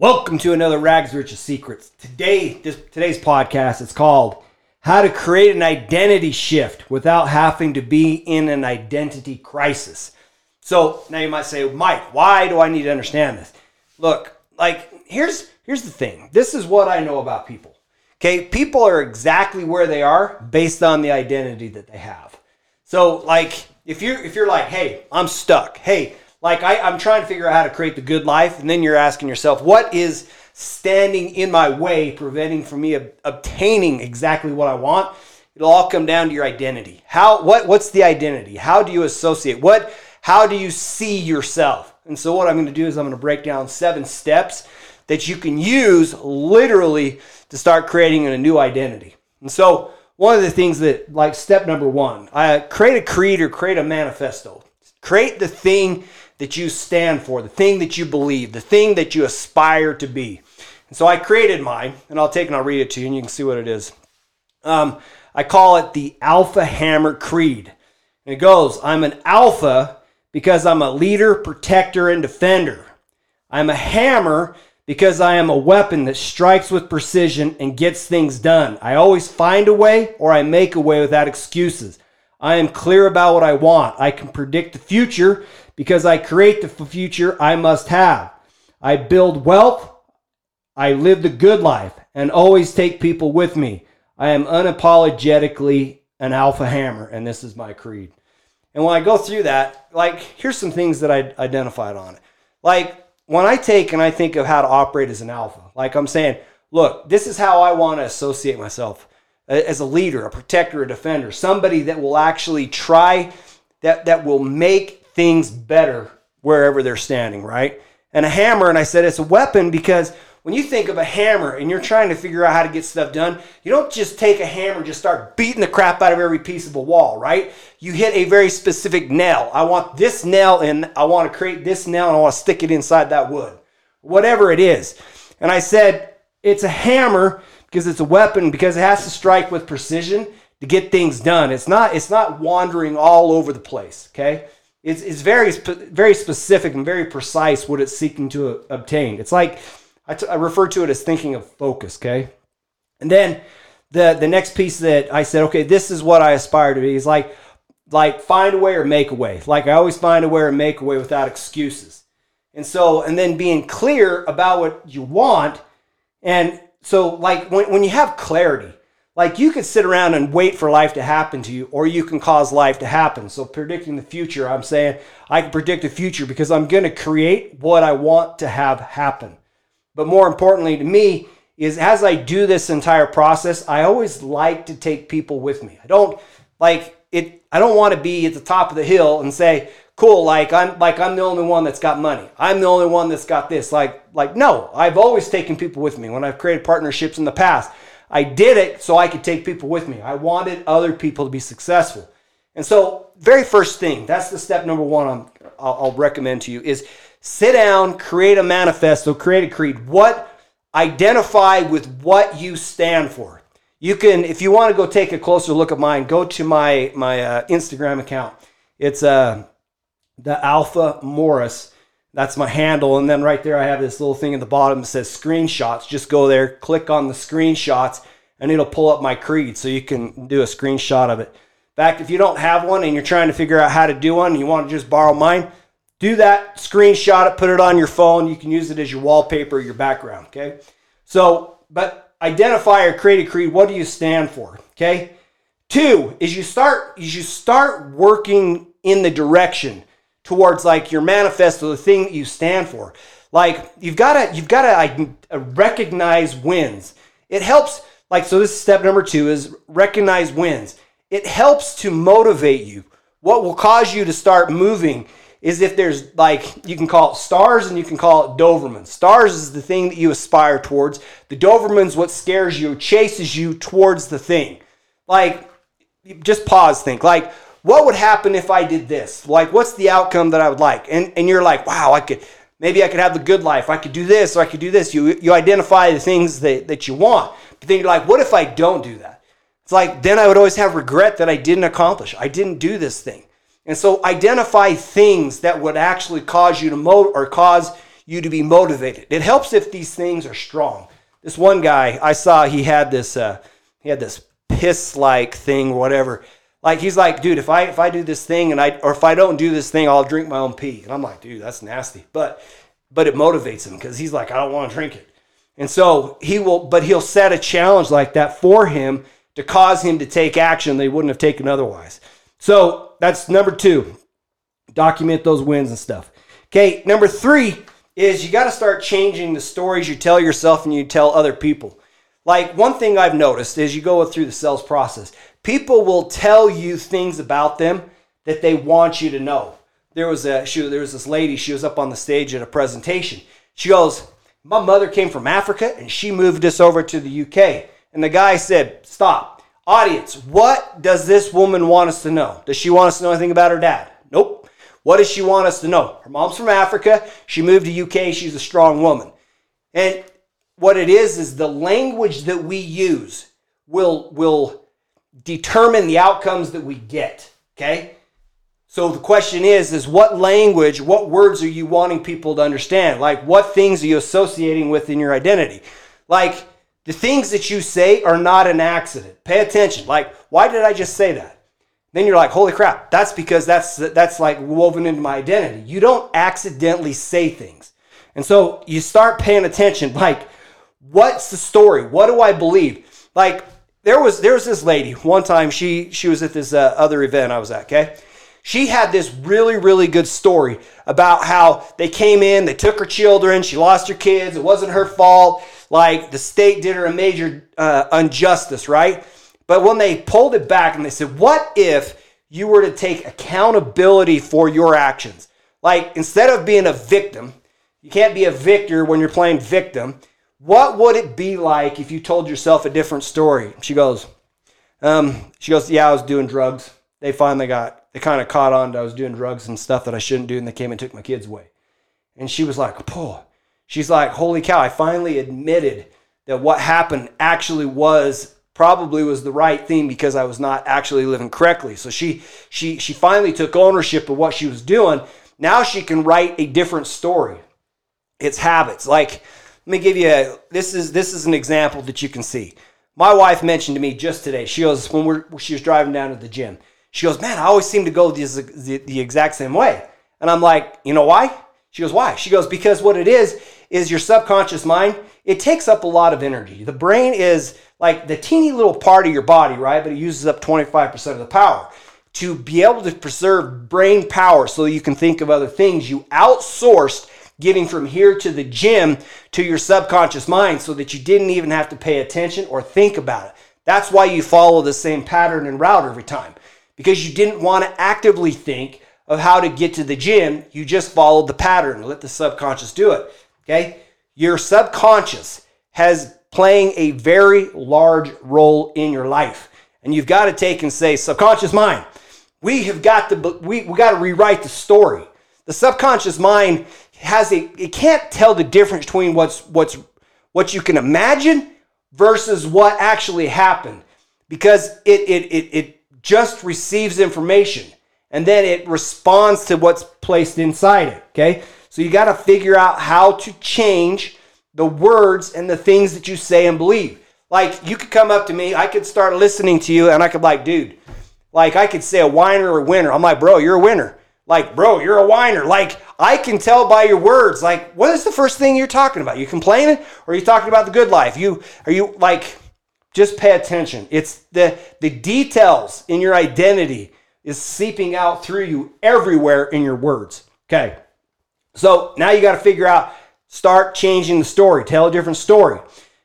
Welcome to another Rags Riches Secrets. Today, this, today's podcast is called How to Create an Identity Shift Without Having to Be in an Identity Crisis. So now you might say, Mike, why do I need to understand this? Look, like here's here's the thing. This is what I know about people. Okay, people are exactly where they are based on the identity that they have. So like if you're if you're like, hey, I'm stuck. Hey, like I, I'm trying to figure out how to create the good life, and then you're asking yourself, what is standing in my way, preventing from me ob- obtaining exactly what I want? It'll all come down to your identity. How what what's the identity? How do you associate? What how do you see yourself? And so what I'm going to do is I'm going to break down seven steps that you can use literally to start creating a new identity. And so one of the things that like step number one, I create a creed or create a manifesto. Create the thing that you stand for, the thing that you believe, the thing that you aspire to be. And so I created mine, and I'll take and I'll read it to you, and you can see what it is. Um, I call it the Alpha Hammer Creed. And it goes I'm an alpha because I'm a leader, protector, and defender. I'm a hammer because I am a weapon that strikes with precision and gets things done. I always find a way or I make a way without excuses. I am clear about what I want. I can predict the future because I create the future I must have. I build wealth. I live the good life and always take people with me. I am unapologetically an alpha hammer, and this is my creed. And when I go through that, like, here's some things that I identified on it. Like, when I take and I think of how to operate as an alpha, like I'm saying, look, this is how I want to associate myself as a leader, a protector, a defender, somebody that will actually try, that, that will make things better wherever they're standing, right? And a hammer, and I said it's a weapon because when you think of a hammer and you're trying to figure out how to get stuff done, you don't just take a hammer and just start beating the crap out of every piece of a wall, right? You hit a very specific nail. I want this nail and I want to create this nail and I want to stick it inside that wood. Whatever it is. And I said it's a hammer because it's a weapon because it has to strike with precision to get things done. It's not it's not wandering all over the place, okay? It's, it's very very specific and very precise what it's seeking to obtain. It's like I, t- I refer to it as thinking of focus, okay? And then the the next piece that I said, okay, this is what I aspire to be is like like find a way or make a way. Like I always find a way or make a way without excuses. And so and then being clear about what you want and so like when, when you have clarity, like you could sit around and wait for life to happen to you or you can cause life to happen. So predicting the future, I'm saying I can predict the future because I'm going to create what I want to have happen. But more importantly to me is as I do this entire process, I always like to take people with me. I don't like it I don't want to be at the top of the hill and say, "Cool, like I'm like I'm the only one that's got money. I'm the only one that's got this." Like like no, I've always taken people with me when I've created partnerships in the past. I did it so I could take people with me. I wanted other people to be successful. And so, very first thing, that's the step number one I'm, I'll, recommend to you is sit down, create a manifesto, create a creed. What identify with what you stand for. You can, if you want to go take a closer look at mine, go to my my uh, Instagram account. It's uh, the Alpha Morris. That's my handle, and then right there I have this little thing at the bottom that says screenshots. Just go there, click on the screenshots, and it'll pull up my creed, so you can do a screenshot of it. In fact, if you don't have one and you're trying to figure out how to do one, and you want to just borrow mine, do that, screenshot it, put it on your phone. You can use it as your wallpaper, your background. Okay. So, but identify or create a creed. What do you stand for? Okay. Two is you start is you start working in the direction towards like your manifesto, the thing that you stand for. Like you've got to you've got to uh, recognize wins. It helps. Like so, this is step number two is recognize wins. It helps to motivate you. What will cause you to start moving is if there's like you can call it stars and you can call it Doberman. Stars is the thing that you aspire towards. The Doberman's what scares you, chases you towards the thing. Like just pause, think like what would happen if I did this? Like what's the outcome that I would like? And and you're like, wow, I could maybe I could have the good life. I could do this or I could do this. You you identify the things that, that you want. But then you're like, what if I don't do that? It's like then I would always have regret that I didn't accomplish. I didn't do this thing. And so identify things that would actually cause you to motivate or cause you to be motivated. It helps if these things are strong. This one guy I saw, he had this, uh, he had this piss like thing, whatever. Like he's like, dude, if I if I do this thing and I or if I don't do this thing, I'll drink my own pee. And I'm like, dude, that's nasty. But but it motivates him because he's like, I don't want to drink it. And so he will, but he'll set a challenge like that for him to cause him to take action they wouldn't have taken otherwise. So that's number two. Document those wins and stuff. Okay, number three is you got to start changing the stories you tell yourself and you tell other people. Like one thing I've noticed is you go through the sales process, people will tell you things about them that they want you to know. There was a she, there was this lady, she was up on the stage at a presentation. She goes, "My mother came from Africa and she moved us over to the UK." And the guy said, Stop. Audience, what does this woman want us to know? Does she want us to know anything about her dad? Nope. What does she want us to know? Her mom's from Africa. She moved to UK. She's a strong woman. And what it is is the language that we use will will determine the outcomes that we get. Okay? So the question is is what language, what words are you wanting people to understand? Like what things are you associating with in your identity? Like the things that you say are not an accident. Pay attention. Like, why did I just say that? Then you're like, holy crap, that's because that's that's like woven into my identity. You don't accidentally say things. And so you start paying attention, like, what's the story? What do I believe? Like, there was there was this lady one time she she was at this uh, other event I was at, okay? She had this really, really good story about how they came in, they took her children, she lost her kids, it wasn't her fault like the state did her a major uh, injustice, right? But when they pulled it back and they said, what if you were to take accountability for your actions? Like instead of being a victim, you can't be a victor when you're playing victim. What would it be like if you told yourself a different story? She goes, um, she goes, yeah, I was doing drugs. They finally got, they kind of caught on to I was doing drugs and stuff that I shouldn't do, and they came and took my kids away. And she was like, "Oh, she's like, holy cow, I finally admitted that what happened actually was probably was the right thing because I was not actually living correctly. So she she she finally took ownership of what she was doing. Now she can write a different story. It's habits. Like let me give you a this is this is an example that you can see. My wife mentioned to me just today. She goes when we're she was driving down to the gym. She goes, "Man, I always seem to go the, the, the exact same way." And I'm like, "You know why?" She goes, "Why?" She goes, "Because what it is is your subconscious mind. It takes up a lot of energy. The brain is like the teeny little part of your body, right? But it uses up 25% of the power. To be able to preserve brain power so you can think of other things, you outsourced getting from here to the gym to your subconscious mind so that you didn't even have to pay attention or think about it. That's why you follow the same pattern and route every time because you didn't want to actively think of how to get to the gym. You just followed the pattern, let the subconscious do it. Okay? Your subconscious has playing a very large role in your life. And you've got to take and say, subconscious mind, we have got to we, we got to rewrite the story. The subconscious mind has a it can't tell the difference between what's what's what you can imagine versus what actually happened because it it it, it just receives information and then it responds to what's placed inside it okay so you got to figure out how to change the words and the things that you say and believe. Like you could come up to me, I could start listening to you, and I could like, dude, like I could say a whiner or a winner. I'm like, bro, you're a winner. Like, bro, you're a whiner. Like I can tell by your words. Like, what is the first thing you're talking about? You complaining, or are you talking about the good life? You are you like, just pay attention. It's the the details in your identity is seeping out through you everywhere in your words. Okay. So now you got to figure out, start changing the story, tell a different story.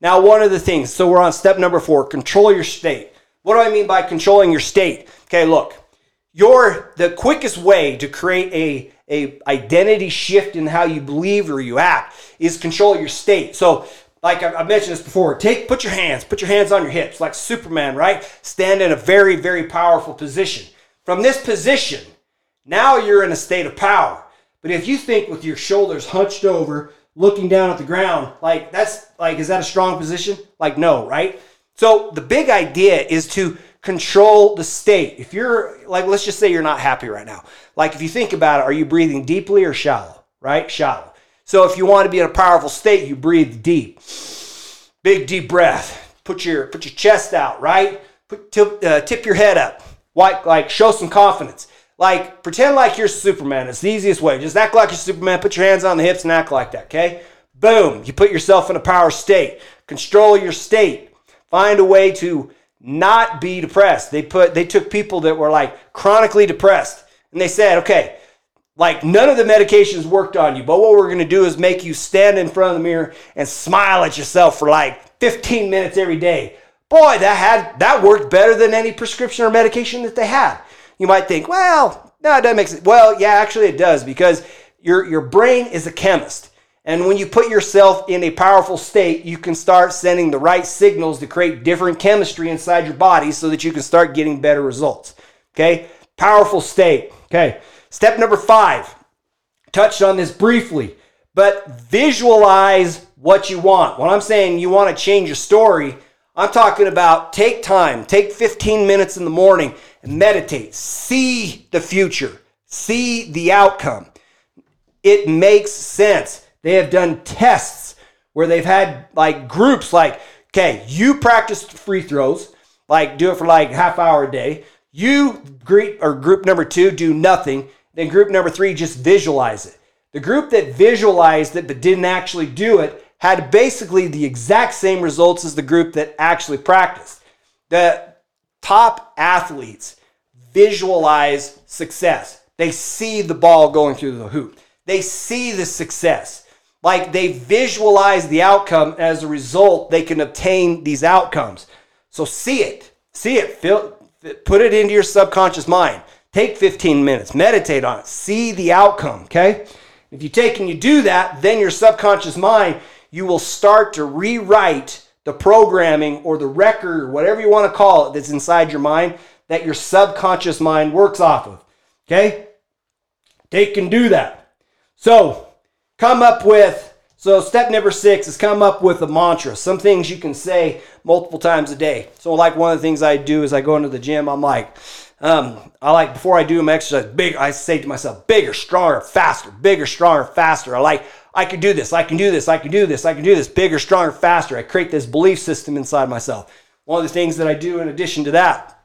Now, one of the things, so we're on step number four control your state. What do I mean by controlling your state? Okay, look, your the quickest way to create a, a identity shift in how you believe or you act is control your state. So, like I've mentioned this before, take put your hands, put your hands on your hips, like Superman, right? Stand in a very, very powerful position. From this position, now you're in a state of power. But if you think with your shoulders hunched over, looking down at the ground, like that's like, is that a strong position? Like, no, right? So the big idea is to control the state. If you're like, let's just say you're not happy right now. Like, if you think about it, are you breathing deeply or shallow? Right? Shallow. So if you want to be in a powerful state, you breathe deep. Big deep breath. Put your put your chest out, right? Put, tip, uh, tip your head up. Like, like show some confidence. Like pretend like you're Superman. It's the easiest way. Just act like you're Superman. Put your hands on the hips and act like that, okay? Boom. You put yourself in a power state. Control your state. Find a way to not be depressed. They put they took people that were like chronically depressed and they said, okay, like none of the medications worked on you, but what we're going to do is make you stand in front of the mirror and smile at yourself for like 15 minutes every day. Boy, that had that worked better than any prescription or medication that they had. You might think, well, no, it doesn't make sense. Well, yeah, actually it does because your your brain is a chemist. And when you put yourself in a powerful state, you can start sending the right signals to create different chemistry inside your body so that you can start getting better results. Okay? Powerful state. Okay. Step number five, touched on this briefly, but visualize what you want. When I'm saying you want to change your story, I'm talking about take time, take 15 minutes in the morning and meditate. See the future, see the outcome. It makes sense. They have done tests where they've had like groups like, okay, you practice free throws, like do it for like half hour a day. You greet or group number two do nothing. Then group number three just visualize it. The group that visualized it but didn't actually do it had basically the exact same results as the group that actually practiced. The top athletes visualize success. They see the ball going through the hoop. They see the success. Like they visualize the outcome. As a result, they can obtain these outcomes. So see it. See it. Feel, put it into your subconscious mind. Take 15 minutes, meditate on it, see the outcome, okay? If you take and you do that, then your subconscious mind, you will start to rewrite the programming or the record whatever you want to call it that's inside your mind that your subconscious mind works off of. Okay? Take and do that. So, come up with so step number six is come up with a mantra, some things you can say multiple times a day. So like one of the things I do is I go into the gym, I'm like, um, I like before I do my exercise, big. I say to myself, bigger, stronger, faster, bigger, stronger, faster. I like, I can do this, I can do this, I can do this, I can do this, bigger, stronger, faster. I create this belief system inside myself. One of the things that I do in addition to that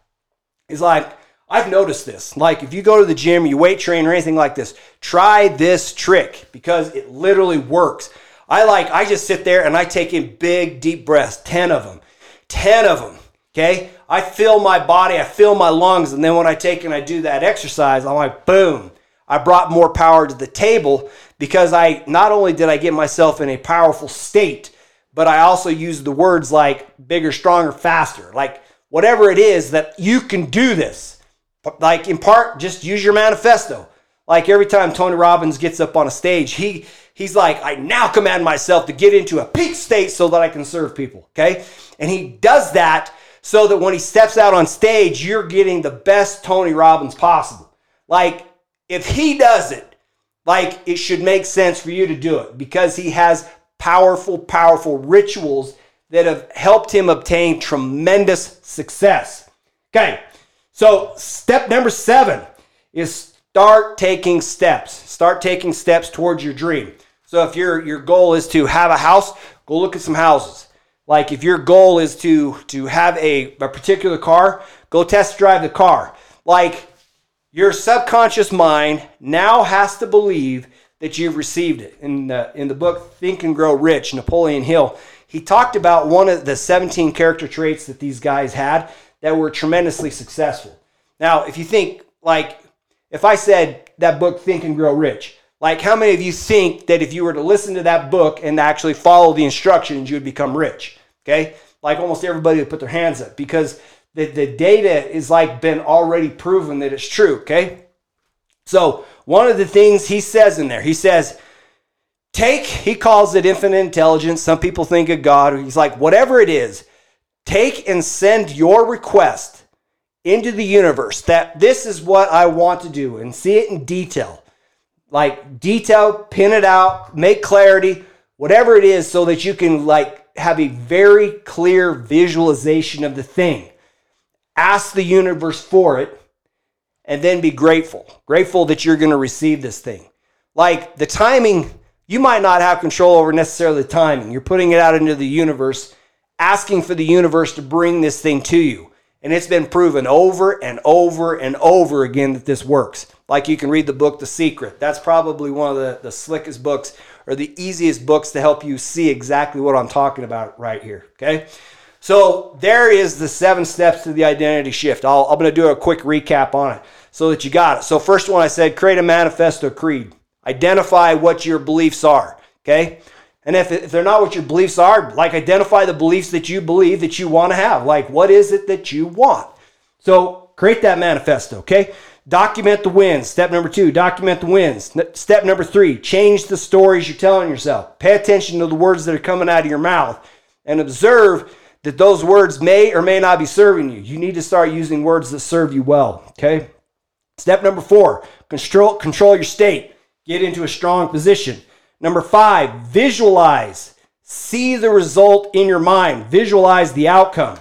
is like, I've noticed this. Like if you go to the gym, you weight train or anything like this, try this trick because it literally works. I like, I just sit there and I take in big, deep breaths, 10 of them, 10 of them. Okay. I fill my body, I fill my lungs. And then when I take and I do that exercise, I'm like, boom, I brought more power to the table because I not only did I get myself in a powerful state, but I also used the words like bigger, stronger, faster. Like whatever it is that you can do this. Like in part, just use your manifesto. Like every time Tony Robbins gets up on a stage, he he's like, I now command myself to get into a peak state so that I can serve people. Okay? And he does that so that when he steps out on stage, you're getting the best Tony Robbins possible. Like, if he does it, like it should make sense for you to do it because he has powerful, powerful rituals that have helped him obtain tremendous success. Okay, so step number seven is start taking steps. Start taking steps towards your dream. So if your your goal is to have a house, go look at some houses. Like if your goal is to to have a, a particular car, go test drive the car. Like your subconscious mind now has to believe that you've received it. In the, in the book Think and Grow Rich, Napoleon Hill, he talked about one of the 17 character traits that these guys had that were tremendously successful. Now, if you think like if I said that book, Think and Grow Rich, like how many of you think that if you were to listen to that book and actually follow the instructions, you would become rich? Okay? Like almost everybody would put their hands up because the, the data is like been already proven that it's true. Okay? So one of the things he says in there, he says, take, he calls it infinite intelligence. Some people think of God. He's like, whatever it is, take and send your request into the universe that this is what I want to do and see it in detail. Like detail, pin it out, make clarity, whatever it is, so that you can like have a very clear visualization of the thing. Ask the universe for it and then be grateful. Grateful that you're going to receive this thing. Like the timing, You might not have control over necessarily the timing. You're putting it out into the universe, asking for the universe to bring this thing to you. And it's been proven over and over and over again that this works. Like you can read the book The Secret. That's probably one of the, the slickest books or the easiest books to help you see exactly what I'm talking about right here. Okay. So there is the seven steps to the identity shift. i am going to do a quick recap on it so that you got it. So, first one I said create a manifesto creed, identify what your beliefs are. Okay. And if, if they're not what your beliefs are, like identify the beliefs that you believe that you want to have. Like, what is it that you want? So, create that manifesto. Okay. Document the wins. Step number two, document the wins. Step number three, change the stories you're telling yourself. Pay attention to the words that are coming out of your mouth and observe that those words may or may not be serving you. You need to start using words that serve you well. Okay. Step number four, control, control your state. Get into a strong position. Number five, visualize. See the result in your mind. Visualize the outcome.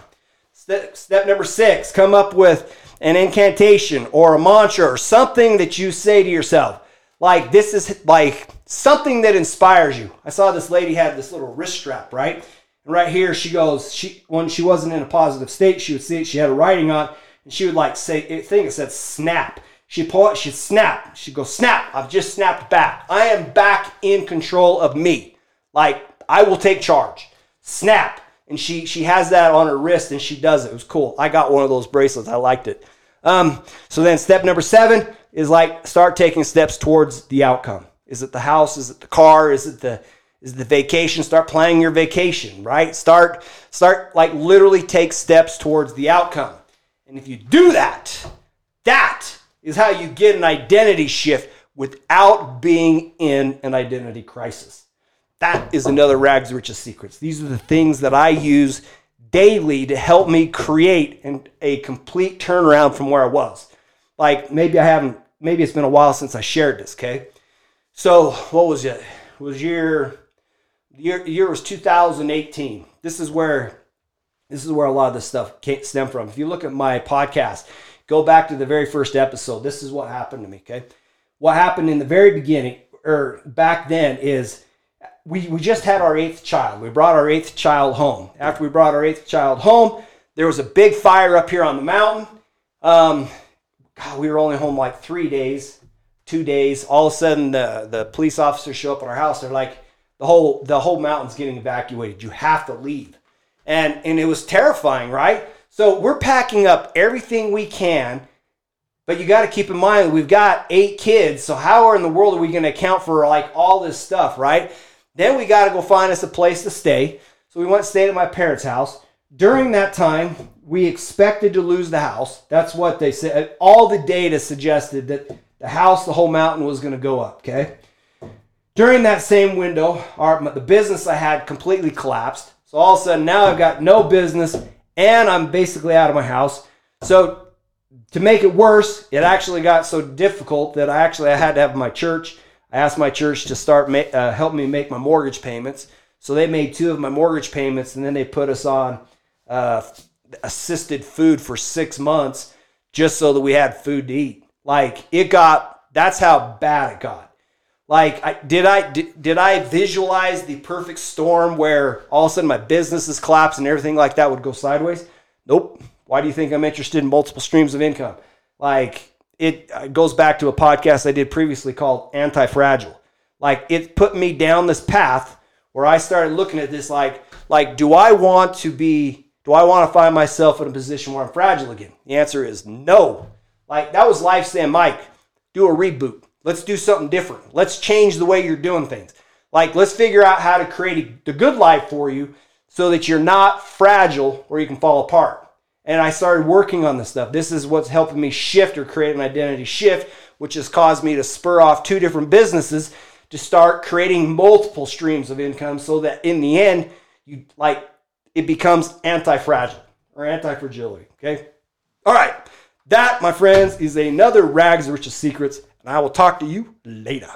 Step, step number six, come up with an incantation or a mantra or something that you say to yourself. Like this is like something that inspires you. I saw this lady had this little wrist strap, right? And right here, she goes, she when she wasn't in a positive state, she would see it. She had a writing on, and she would like say, I think it said snap. She'd pull it, she'd snap. She'd go, snap, I've just snapped back. I am back in control of me. Like, I will take charge. Snap. And she she has that on her wrist and she does it. It was cool. I got one of those bracelets. I liked it. Um, so then step number seven is like start taking steps towards the outcome. Is it the house? Is it the car? Is it the is the vacation start planning your vacation right start start like literally take steps towards the outcome and if you do that that is how you get an identity shift without being in an identity crisis. That is another rags riches secrets. These are the things that i use daily to help me create an, a complete turnaround from where i was. Like maybe i haven't maybe it's been a while since i shared this okay? So what was it, was year year, year was 2018. This is where this is where a lot of this stuff came, stem from. If you look at my podcast, go back to the very first episode. This is what happened to me. Okay, what happened in the very beginning or back then is we we just had our eighth child. We brought our eighth child home. After we brought our eighth child home, there was a big fire up here on the mountain. Um, God, we were only home like three days, two days. All of a sudden, the the police officers show up at our house. They're like the whole the whole mountain's getting evacuated. You have to leave. And and it was terrifying, right? So we're packing up everything we can, but you got to keep in mind we've got eight kids. So how in the world are we going to account for like all this stuff, right? Then we got to go find us a place to stay. So we went and stayed at my parents' house. During that time, we expected to lose the house. That's what they said. All the data suggested that the house, the whole mountain was going to go up. Okay. During that same window, our, the business I had completely collapsed. So all of a sudden, now I've got no business and I'm basically out of my house. So to make it worse, it actually got so difficult that I actually I had to have my church. I asked my church to start ma- uh, help me make my mortgage payments. So they made two of my mortgage payments, and then they put us on uh, assisted food for six months just so that we had food to eat. Like it got. That's how bad it got. Like, I, did I did, did I visualize the perfect storm where all of a sudden my business is collapsed and everything like that would go sideways? Nope. Why do you think I'm interested in multiple streams of income? Like, it goes back to a podcast I did previously called Anti Fragile. Like, it put me down this path where I started looking at this like, like, do I want to be, do I want to find myself in a position where I'm fragile again? The answer is no. Like, that was life saying, Mike, do a reboot Let's do something different. Let's change the way you're doing things. Like, let's figure out how to create the good life for you so that you're not fragile or you can fall apart. And I started working on this stuff. This is what's helping me shift or create an identity shift, which has caused me to spur off two different businesses to start creating multiple streams of income so that in the end, you like it becomes anti-fragile or anti-fragility. Okay. All right. That, my friends, is another Rags Riches Secrets and I will talk to you later.